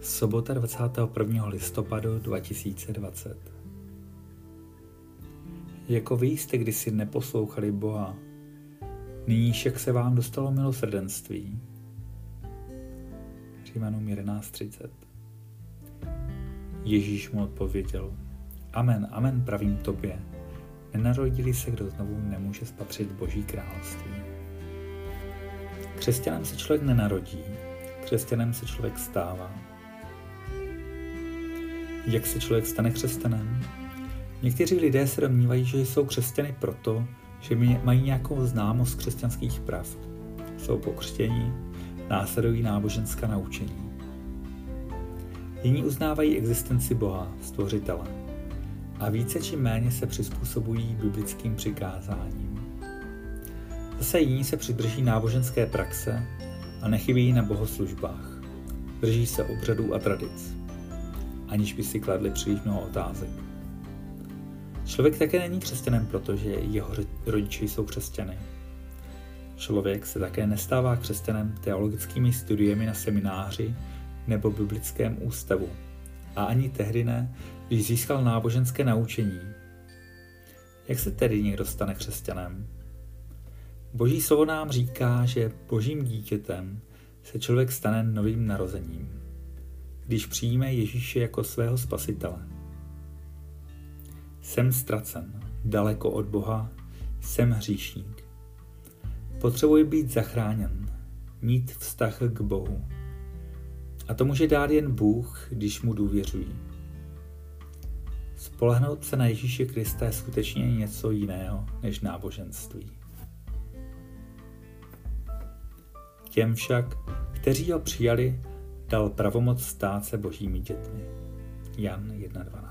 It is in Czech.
Sobota 21. listopadu 2020 Jako vy jste kdysi neposlouchali Boha, nyní však se vám dostalo milosrdenství. Římanům 11.30 Ježíš mu odpověděl, Amen, amen, pravím tobě, nenarodili se, kdo znovu nemůže spatřit Boží království. Křesťanem se člověk nenarodí, křesťanem se člověk stává. Jak se člověk stane křesťanem? Někteří lidé se domnívají, že jsou křesťany proto, že mají nějakou známost křesťanských prav. Jsou pokřtění, následují náboženská naučení. Jiní uznávají existenci Boha, stvořitele. A více či méně se přizpůsobují biblickým přikázáním. Zase jiní se přidrží náboženské praxe a nechybí na bohoslužbách. Drží se obřadů a tradic aniž by si kladli příliš mnoho otázek. Člověk také není křesťanem, protože jeho rodiče jsou křesťany. Člověk se také nestává křesťanem teologickými studiemi na semináři nebo biblickém ústavu. A ani tehdy ne, když získal náboženské naučení. Jak se tedy někdo stane křesťanem? Boží slovo nám říká, že božím dítětem se člověk stane novým narozením když přijme Ježíše jako svého spasitele. Jsem ztracen, daleko od Boha, jsem hříšník. Potřebuji být zachráněn, mít vztah k Bohu. A to může dát jen Bůh, když mu důvěřují. Spolehnout se na Ježíše Krista je skutečně něco jiného než náboženství. Těm však, kteří ho přijali, dal pravomoc stát se božími dětmi. Jan 1.12